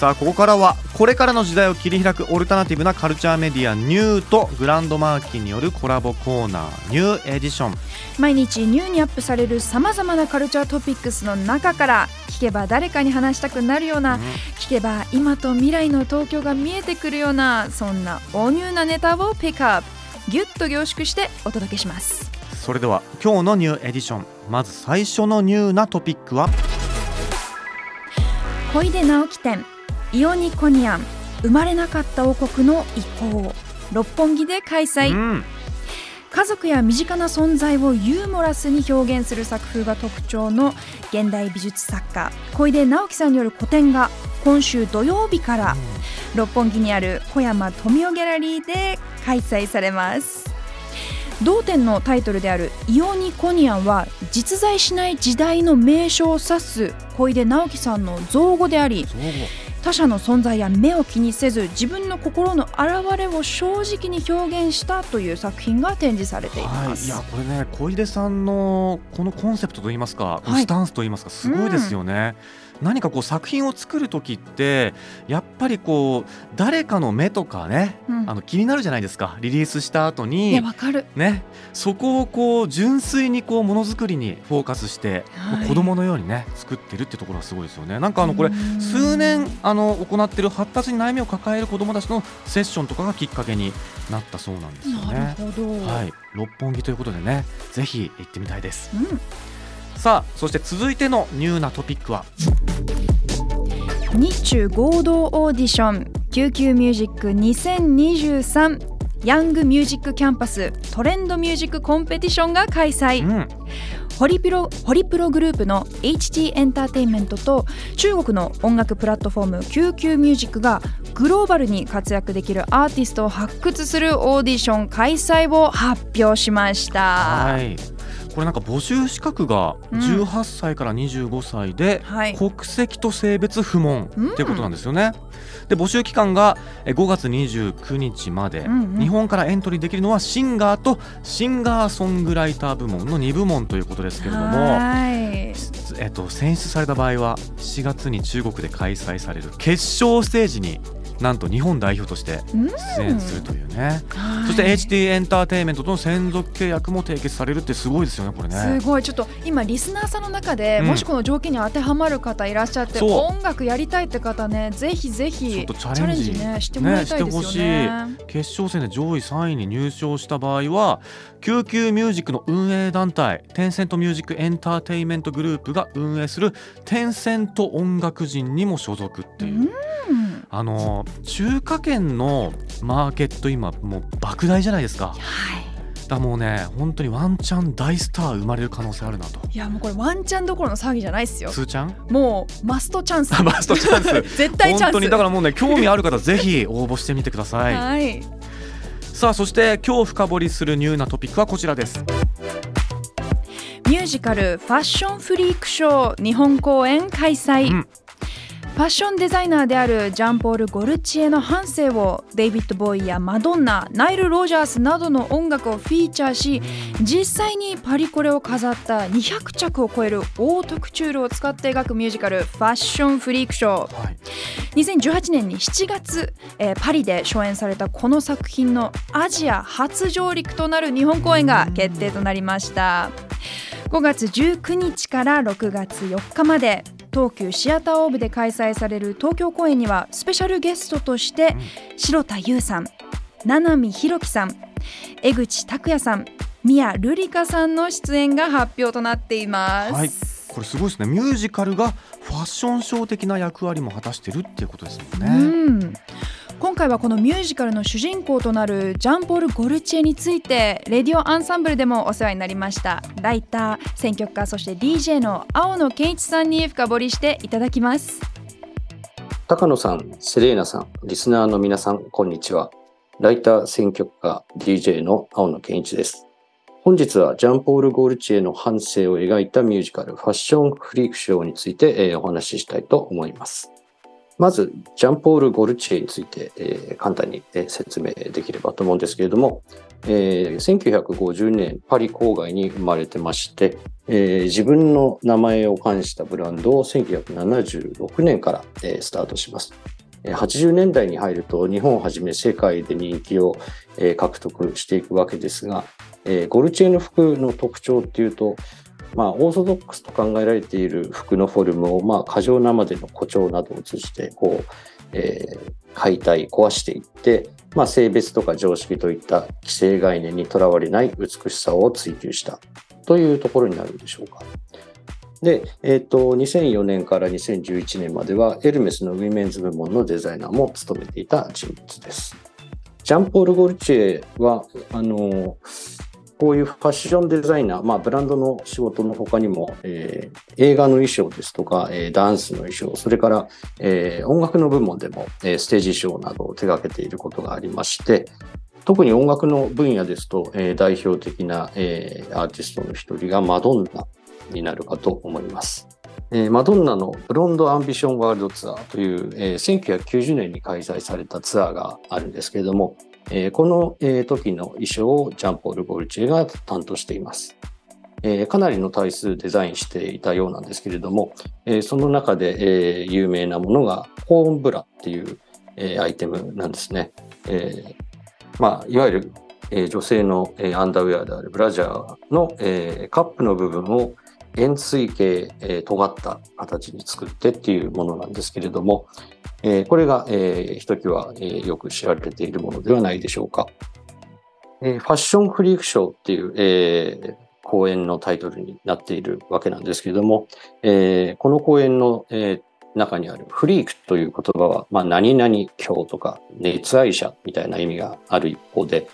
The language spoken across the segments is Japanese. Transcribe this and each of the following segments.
さあここからはこれからの時代を切り開くオルタナティブなカルチャーメディアニューとグランドマーキーによるコラボコーナーニューエディション。毎日ニューにアップされるさまざまなカルチャートピックスの中から聞けば誰かに話したくなるような、聞けば今と未来の東京が見えてくるようなそんな大ニューなネタをピックアップ。ギュッと凝縮してお届けします。それでは今日のニューエディションまず最初のニューなトピックは？小出直樹展イオニコニアン生まれなかった王国の遺構六本木で開催、うん。家族や身近な存在をユーモラスに表現する作風が特徴の現代美術作家小出直樹さんによる個展が今週土曜日から六本木にある小山富雄ギャラリーで開催されます。同展のタイトルである「イオニコニアン」は実在しない時代の名称を指す小出直樹さんの造語であり他者の存在や目を気にせず自分の心の表れを正直に表現したという作品が展示されていまはい、す。いやこれね小出さんのこのコンセプトといいますか、はい。スタンスといいますかすごいですよね、何かこう作品を作る時ってやっぱりこう誰かの目とかね、うんあの気になるじゃないですかリリースした後にわかる。ねそこをこう純粋にこうものづくりにフォーカスして、はい子供のようにね作ってるってところがすごいですよねなんかあのこれうん数年あの行ってる発達に悩みを抱える子どもたちのセッションとかがきっかけになったそうなんですよね。なるほど。はい、六本木ということでね、ぜひ行ってみたいです。うんさあ、そして続いてのニューなトピックは、日中合同オーディション QQ ミュージック2023ヤングミュージックキャンパストレンドミュージックコンペティションが開催、うん、ホリプロホリプログループの HT エンターテインメントと中国の音楽プラットフォーム QQ ミュージックがグローバルに活躍できるアーティストを発掘するオーディション開催を発表しました。はい。これなんか募集資格がうん。18歳から25歳で、はい。国籍と性別不問うん。っていうことなんですよね。で募集期間がえ5月29日まで、うんうん。日本からエントリーできるのはシンガーとシンガーソングライター部門の2部門ということですけれども、はいえっと、選出された場合は7月に中国で開催される決勝ステージになんと日本代表としてうん出演するというね、はいそして HT エンターテインメントとの専属契約も締結されるってすごいですよねこれね。すごい。ちょっと今リスナーさんの中で、うん。もしこの条件に当てはまる方いらっしゃって音楽やりたいって方ねぜひぜひちょっとチャレンジねしてもらいたいですよね。ねしてほ決勝戦で上位3位に入賞した場合は QQ ミュージックの運営団体テンセントミュージックエンターテインメントグループが運営するテンセント音楽人にも所属っていう、うん。あの中華圏のマーケット今もう莫大じゃないですか。はい。だもうね本当にワンチャン大スター生まれる可能性あるなと。いやもうこれワンチャンどころの騒ぎじゃないですよ。スーちゃん？もうマストチャンス。マストチャンス。絶対チャンス。本当にだからもうね興味ある方ぜひ応募してみてください、はい。さあそして今日深掘りするニューなトピックはこちらですミュージカルファッションフリークショー日本公演開催、うん。ファッションデザイナーであるジャンポール・ゴルチエの半生をデイビッド・ボーイやマドンナナイル・ロジャースなどの音楽をフィーチャーし実際にパリコレを飾った200着を超えるオートクチュールを使って描くミュージカル「ファッションフリークショー」はい。2018年に7月、えーパリで初演されたこの作品のアジア初上陸となる日本公演が決定となりました5月19日から6月4日まで東急シアターオーブで開催される東京公演にはスペシャルゲストとして城田優さん七海弘樹さん江口拓也さん宮瑠璃香さんの出演が発表となっています、はい。これすごいですね。ミュージカルがファッションショー的な役割も果たしてるっていうことですもんね、うん、今回はこのミュージカルの主人公となるジャンポール・ゴルチエについてレディオアンサンブルでもお世話になりましたライター選曲家そして DJ の青野健一さんに深掘りしていただきます高野さん、セレーナさん、リスナーの皆さん、こんにちは。ライター、選曲家、DJ の青野健一です。本日はジャンポール・ゴルチエの半生を描いたミュージカルファッションフリークショーについて、えーお話ししたいと思います。まず、ジャンポール・ゴルチエについて、えー簡単に、説明できればと思うんですけれども、えー1950年パリ郊外に生まれてまして、えー自分の名前を冠したブランドを1976年から、えースタートします。80年代に入ると日本をはじめ世界で人気を、獲得していくわけですが、ゴルチエの服の特徴っていうと、まあ、オーソドックスと考えられている服のフォルムを、まあ、過剰なまでの誇張などを通じて、こう、えー解体、壊していって、まあ、性別とか常識といった既成概念にとらわれない美しさを追求したというところになるんでしょうか。で、えっ、と、2004年から2011年までは、エルメスのウィメンズ部門のデザイナーも務めていた人物です。ジャンポール・ゴルチエは、あの、こういうファッションデザイナー、まあ、ブランドの仕事の他にも、えー映画の衣装ですとか、えーダンスの衣装、それから、えー音楽の部門でも、えステージ衣装などを手掛けていることがありまして、特に音楽の分野ですと、え代表的な、えアーティストの一人がマドンナになるかと思います。えマドンナのブロンドアンビションワールドツアーという、え1990年に開催されたツアーがあるんですけれども、えーこの、えー時の衣装をジャンポール・ゴルチエが担当しています。えーかなりの体数デザインしていたようなんですけれども、えーその中で、えー有名なものがコーンブラっていう、えーアイテムなんですね。えーまあ、いわゆる、えー女性の、えーアンダーウェアであるブラジャーの、えーカップの部分を円錐形、えー尖った形に作ってっていうものなんですけれども、えーこれが、えーひときわ、えーよく知られているものではないでしょうか。えーファッションフリークショーっていう、えー講演のタイトルになっているわけなんですけれども、えーこの講演の、えー中にあるフリークという言葉は、まあ、何々教とか熱愛者みたいな意味がある一方で、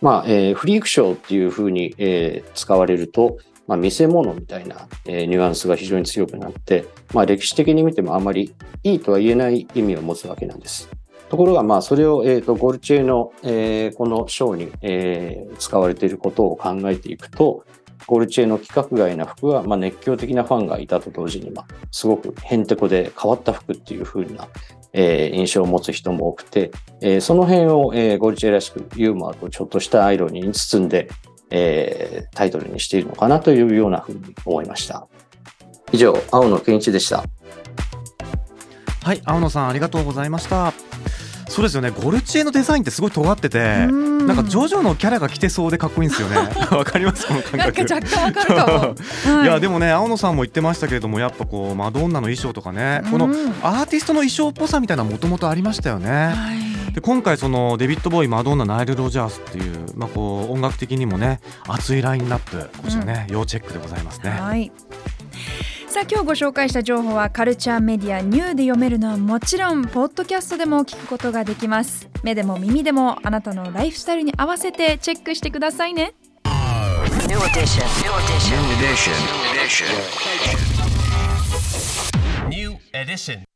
まあえーフリークショーっていうふうに、えー使われると、まあ、見せ物みたいな、えーニュアンスが非常に強くなって、まあ、歴史的に見てもあまりいいとは言えない意味を持つわけなんです。ところが、まあ、それを、えーとゴルチエの、えーこのショーに、えー使われていることを考えていくと、ゴルチエの規格外な服は、まあ、熱狂的なファンがいたと同時に、まあ、すごくへんてこで変わった服っていう風な、えー印象を持つ人も多くて、えーその辺を、えーゴルチエらしくユーモアとちょっとしたアイロニーに包んで、えータイトルにしているのかなというようなふうに思いました。以上、青野健一でした。はい青野さんありがとうございましたそうですよねゴルチエのデザインってすごい尖っててうんなんかジョジョのキャラが着てそうでかっこいいんですよね わかります？この感なんか覚若干わかるかも。はいやでもね青野さんも言ってましたけれどもやっぱこうマドンナの衣装とかねこのうんアーティストの衣装っぽさみたいなもともとありましたよね。はいで今回そのデビッド・ボーイマドンナナイル・ロジャースっていう、まあ、こう音楽的にもね熱いラインナップこちらね、要チェックでございますね。はい。さあ今日ご紹介した情報はカルチャーメディアニューで読めるのはもちろんポッドキャストでも聞くことができます目でも耳でもあなたのライフスタイルに合わせてチェックしてくださいね New edition. New edition. New edition. New edition.